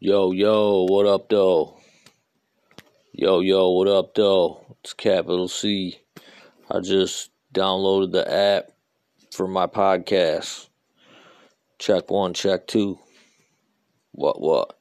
Yo, yo, what up, though? Yo, yo, what up, though? It's Capital C. I just downloaded the app for my podcast. Check one, check two. What, what?